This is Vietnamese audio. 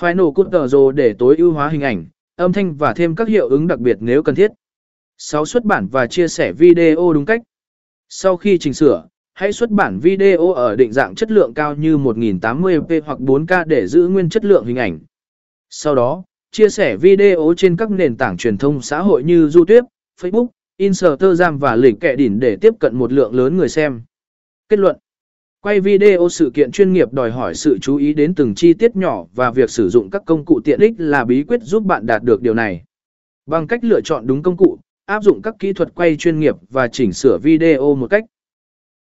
Final Cut Pro để tối ưu hóa hình ảnh, âm thanh và thêm các hiệu ứng đặc biệt nếu cần thiết. 6. Xuất bản và chia sẻ video đúng cách. Sau khi chỉnh sửa, hãy xuất bản video ở định dạng chất lượng cao như 1080p hoặc 4K để giữ nguyên chất lượng hình ảnh. Sau đó, chia sẻ video trên các nền tảng truyền thông xã hội như YouTube, Facebook, Instagram và lịch kệ đỉnh để tiếp cận một lượng lớn người xem. Kết luận Quay video sự kiện chuyên nghiệp đòi hỏi sự chú ý đến từng chi tiết nhỏ và việc sử dụng các công cụ tiện ích là bí quyết giúp bạn đạt được điều này. Bằng cách lựa chọn đúng công cụ, áp dụng các kỹ thuật quay chuyên nghiệp và chỉnh sửa video một cách